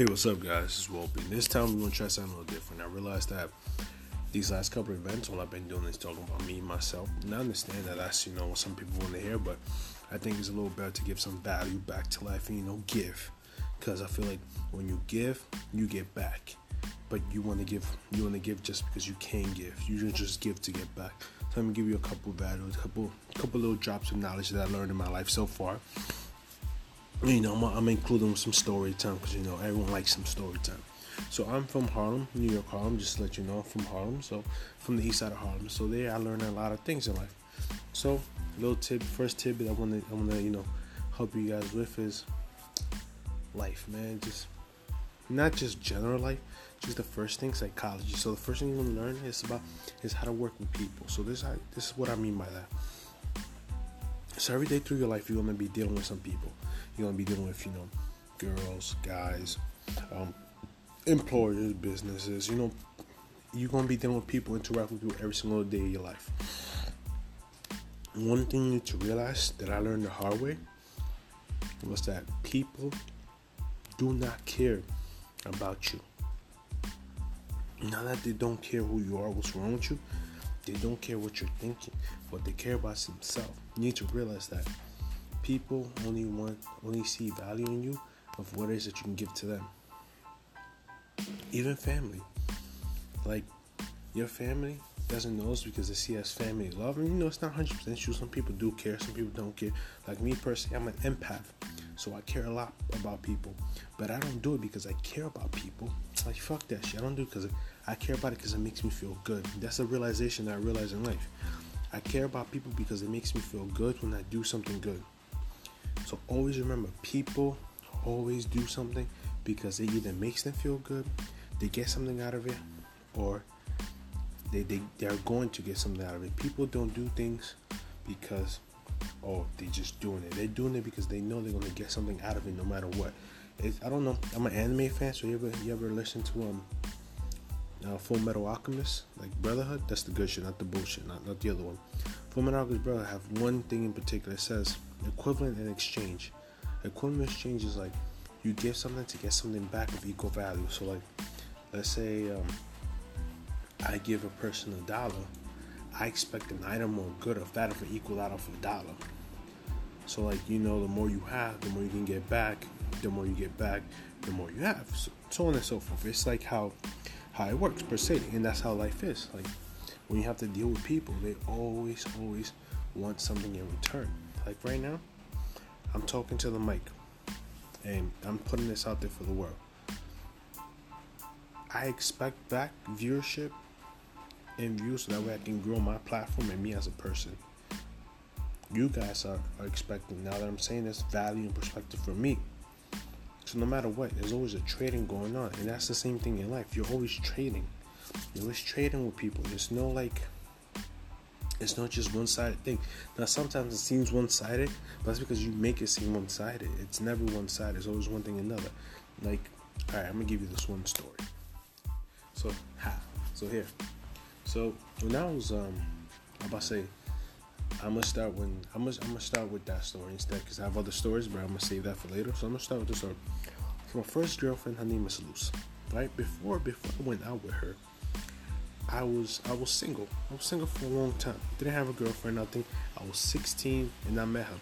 Hey, what's up, guys? This is Wolpe. This time we're gonna try something a little different. I realized that these last couple of events, all I've been doing is talking about me, myself. And I understand that that's you know what some people want to hear, but I think it's a little better to give some value back to life and you know give, because I feel like when you give, you get back. But you want to give, you want to give just because you can give. You just give to get back. So let me give you a couple of values, a couple, couple little drops of knowledge that I learned in my life so far you know, I'm, I'm including some story time because you know everyone likes some story time. So I'm from Harlem, New York, Harlem. Just to let you know, I'm from Harlem. So from the east side of Harlem. So there, I learned a lot of things in life. So little tip, first tip that I want to, I want to, you know, help you guys with is life, man. Just not just general life, just the first thing, psychology. So the first thing you want to learn is about is how to work with people. So this, this is what I mean by that. So every day through your life, you're gonna be dealing with some people you're gonna be dealing with, you know, girls, guys, um, employers, businesses. You know, you're gonna be dealing with people, interacting with you every single day of your life. One thing you need to realize that I learned the hard way was that people do not care about you. Now that they don't care who you are, what's wrong with you, they don't care what you're thinking. What they care about is themselves. You need to realize that people only want only see value in you of what it is that you can give to them. Even family. Like your family doesn't know us because they see us family love. And you know it's not hundred percent true. Some people do care, some people don't care. Like me personally, I'm an empath. So I care a lot about people. But I don't do it because I care about people. Like fuck that shit. I don't do it because I care about it because it makes me feel good. That's a realization that I realize in life. I care about people because it makes me feel good when I do something good. So always remember, people always do something because it either makes them feel good, they get something out of it, or they, they, they're going to get something out of it. People don't do things because, oh, they're just doing it. They're doing it because they know they're going to get something out of it no matter what. It's, I don't know. I'm an anime fan, so you ever, you ever listen to um, uh, Full Metal Alchemist, like Brotherhood? That's the good shit, not the bullshit, not, not the other one. Full Metal Alchemist Brotherhood have one thing in particular. It says, equivalent and exchange. Equivalent exchange is like you give something to get something back of equal value. So like, let's say um, I give a person a dollar, I expect an item or good of that of an equal out of a dollar. So like you know, the more you have, the more you can get back. The more you get back, the more you have. So, so on and so forth. It's like how how it works per se, and that's how life is. Like when you have to deal with people, they always always want something in return. Like right now, I'm talking to the mic and I'm putting this out there for the world. I expect back viewership and views so that way I can grow my platform and me as a person. You guys are, are expecting, now that I'm saying this, value and perspective for me. So no matter what, there's always a trading going on. And that's the same thing in life. You're always trading. You're always trading with people. There's no like it's not just one sided thing. Now, sometimes it seems one sided, but that's because you make it seem one sided. It's never one sided, it's always one thing another. Like, alright, I'm gonna give you this one story. So, how? So, here. So, when I was, um, I'm about to say, I'm gonna start when I'm gonna, I'm gonna start with that story instead because I have other stories, but I'm gonna save that for later. So I'm gonna start with this story. So my first girlfriend, her name is Luce. Right before before I went out with her, I was I was single. I was single for a long time. Didn't have a girlfriend, nothing. I was 16 and I met her.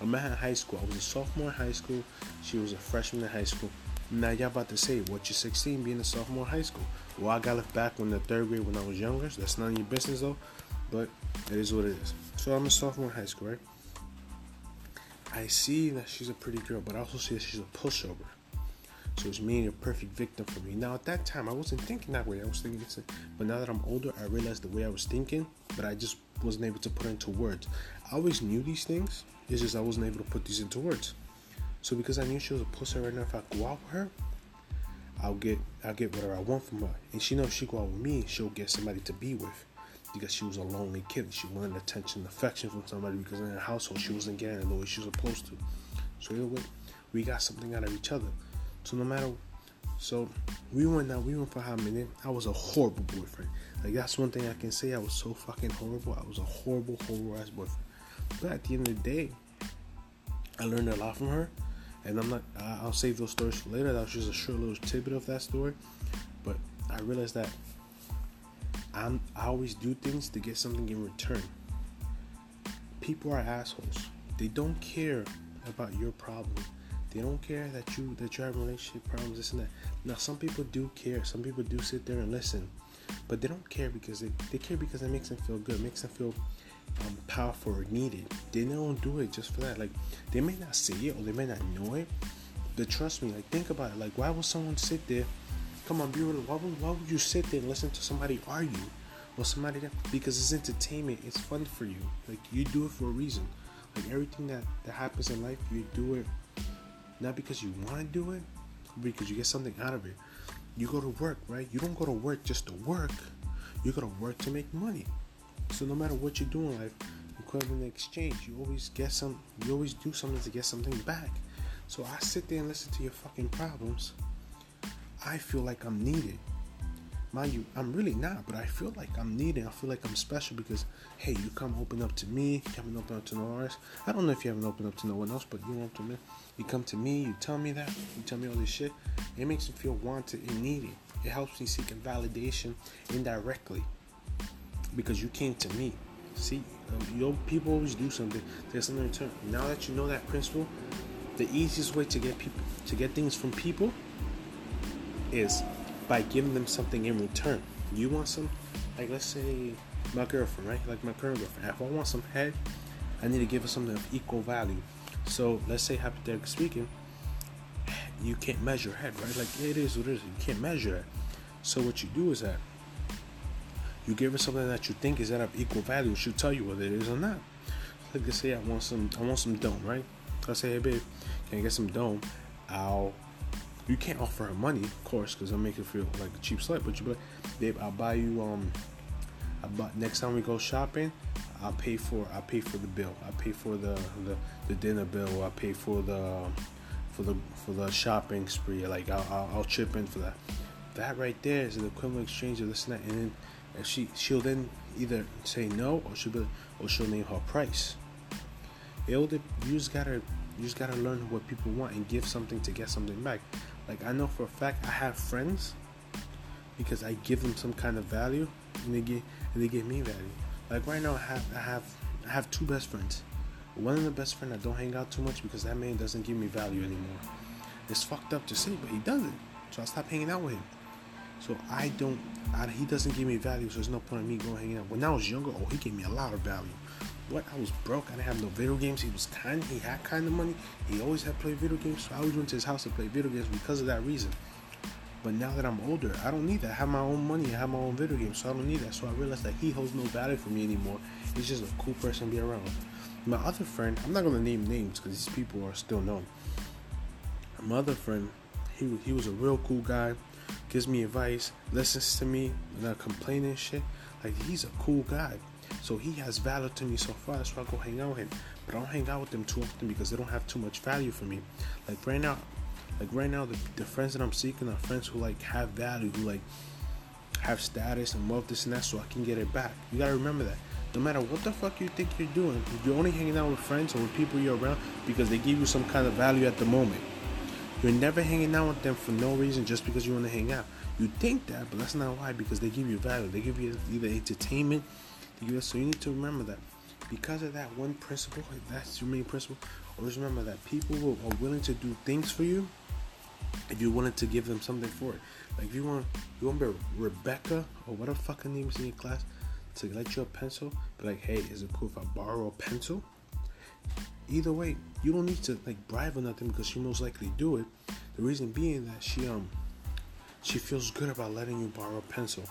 I met her in high school. I was a sophomore in high school. She was a freshman in high school. Now y'all about to say, what you 16 being a sophomore in high school? Well, I got left back when the third grade when I was younger. So that's none of your business though. But it is what it is. So I'm a sophomore in high school, right? I see that she's a pretty girl, but I also see that she's a pushover. It's me a perfect victim for me. Now at that time I wasn't thinking that way. I was thinking but now that I'm older, I realized the way I was thinking, but I just wasn't able to put into words. I always knew these things. It's just I wasn't able to put these into words. So because I knew she was a pussy right now, if I go out with her, I'll get I'll get whatever I want from her. And she knows she go out with me, she'll get somebody to be with. Because she was a lonely kid. She wanted attention and affection from somebody because in her household she wasn't getting it the way she was supposed to. So anyway, we got something out of each other. So no matter, so we went out. We went for how many? I was a horrible boyfriend. Like that's one thing I can say. I was so fucking horrible. I was a horrible, horrible ass boyfriend. But at the end of the day, I learned a lot from her, And I'm not. I'll save those stories for later. That was just a short little tidbit of that story. But I realized that I'm. I always do things to get something in return. People are assholes. They don't care about your problem. They don't care that you that you have relationship problems, this and that. Now some people do care. Some people do sit there and listen. But they don't care because they, they care because it makes them feel good, makes them feel um, powerful or needed. They don't do it just for that. Like they may not say it or they may not know it, but trust me. Like think about it. Like why would someone sit there? Come on, be real. Why would, why would you sit there and listen to somebody argue or somebody that? Because it's entertainment. It's fun for you. Like you do it for a reason. Like everything that that happens in life, you do it not because you want to do it, because you get something out of it. You go to work, right? You don't go to work just to work. You go to work to make money. So no matter what you do in life, equivalent exchange, you always get some. You always do something to get something back. So I sit there and listen to your fucking problems. I feel like I'm needed. Mind you, I'm really not, but I feel like I'm needed. I feel like I'm special because, hey, you come open up to me, you come open up to no one else. I don't know if you haven't opened up to no one else, but you what I mean. You come to me, you tell me that, you tell me all this shit. It makes me feel wanted and needed. It helps me seek validation indirectly because you came to me. See, um, you people always do something. There's something in return. Now that you know that principle, the easiest way to get people to get things from people is by giving them something in return. You want some, like let's say my girlfriend, right? Like my current girlfriend. If I want some head, I need to give her something of equal value. So let's say hypothetically speaking, you can't measure head, right? Like it is what it is. You can't measure it. So what you do is that you give her something that you think is that of equal value. She'll tell you whether it is or not. Like let's say I want some, I want some dome, right? I say, hey babe, can I get some dome? I'll. You can't offer her money, of course, because I'll make her feel like a cheap slut. But you be like, babe, I'll buy you. Um, I buy, next time we go shopping, I'll pay for. I pay for the bill. I pay for the the, the dinner bill. I pay for the for the for the shopping spree. Like I'll, I'll, I'll chip in for that. That right there is an equivalent exchange of this and that. And then and she she'll then either say no or she'll be, or she'll name her price. It'll, you just gotta you just gotta learn what people want and give something to get something back. Like I know for a fact I have friends because I give them some kind of value and they give and they give me value. Like right now I have I have I have two best friends. One of the best friend I don't hang out too much because that man doesn't give me value anymore. It's fucked up to say, but he doesn't. So I stop hanging out with him. So I don't, I, he doesn't give me value, so there's no point in me going hanging out. When I was younger, oh, he gave me a lot of value. What? I was broke. I didn't have no video games. He was kind. He had kind of money. He always had played video games. So I always went to his house to play video games because of that reason. But now that I'm older, I don't need that. I have my own money. I have my own video games, so I don't need that. So I realized that he holds no value for me anymore. He's just a cool person to be around. My other friend, I'm not gonna name names because these people are still known. My other friend, he he was a real cool guy gives me advice, listens to me, not complaining shit. Like he's a cool guy. So he has value to me so far. That's why I go hang out with him. But I don't hang out with them too often because they don't have too much value for me. Like right now, like right now, the, the friends that I'm seeking are friends who like have value, who like have status and wealth, this and that, so I can get it back. You gotta remember that. No matter what the fuck you think you're doing, you're only hanging out with friends or with people you're around because they give you some kind of value at the moment. You're never hanging out with them for no reason just because you want to hang out. You think that, but that's not why because they give you value. They give you either entertainment. You, so you need to remember that because of that one principle, that's your main principle. Always remember that people are willing to do things for you if you're willing to give them something for it. Like if you want, you want to be Rebecca or whatever fucking name is in your class to let you a pencil. Be like, hey, is it cool if I borrow a pencil? Either way, you don't need to like bribe or nothing because she most likely do it. The reason being that she um she feels good about letting you borrow a pencil.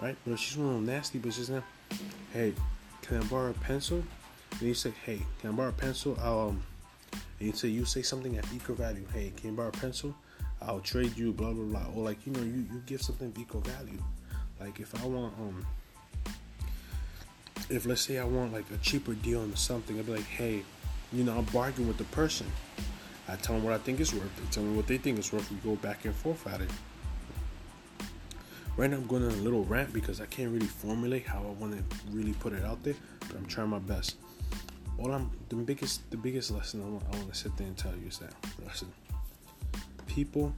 Right? But if she's one of nasty bitches now, hey, can I borrow a pencil? And you say, hey, can I borrow a pencil? I'll um and you say you say something at equal value. Hey, can you borrow a pencil? I'll trade you, blah blah blah. Or like, you know, you, you give something of equal value. Like if I want um if let's say I want like a cheaper deal on something, I'd be like, hey, you know, I'm bargaining with the person. I tell them what I think it's worth. They tell me what they think it's worth. We go back and forth at it. Right now, I'm going on a little rant because I can't really formulate how I want to really put it out there, but I'm trying my best. all I'm the biggest the biggest lesson I want, I want to sit there and tell you is that listen, people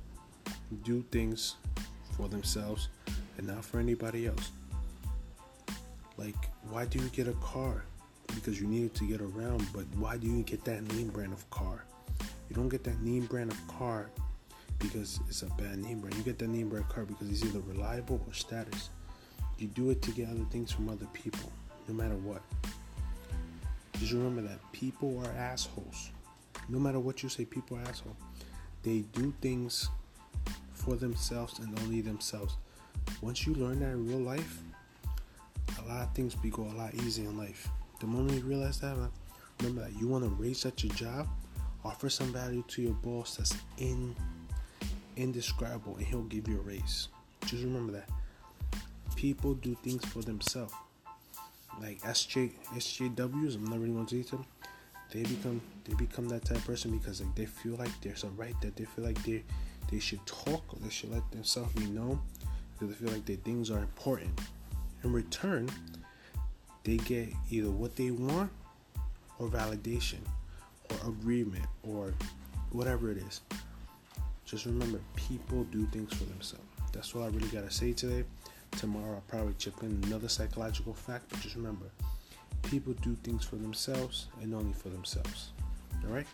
do things for themselves and not for anybody else. Like, why do you get a car? Because you need it to get around, but why do you get that name brand of car? You don't get that name brand of car because it's a bad name brand. You get that name brand car because it's either reliable or status. You do it to get other things from other people, no matter what. Just remember that people are assholes. No matter what you say, people are assholes. They do things for themselves and only themselves. Once you learn that in real life, a lot of things be go a lot easier in life. The moment you realize that, remember that you want to raise at your job, offer some value to your boss that's in indescribable, and he'll give you a raise. Just remember that. People do things for themselves. Like SJ SJWs, I'm not really going to detail them. They become they become that type of person because like they feel like there's a right that they feel like they they should talk or they should let themselves be known because they feel like their things are important. In return, they get either what they want or validation or agreement or whatever it is. Just remember, people do things for themselves. That's all I really gotta say today. Tomorrow I'll probably chip in another psychological fact, but just remember, people do things for themselves and only for themselves. Alright?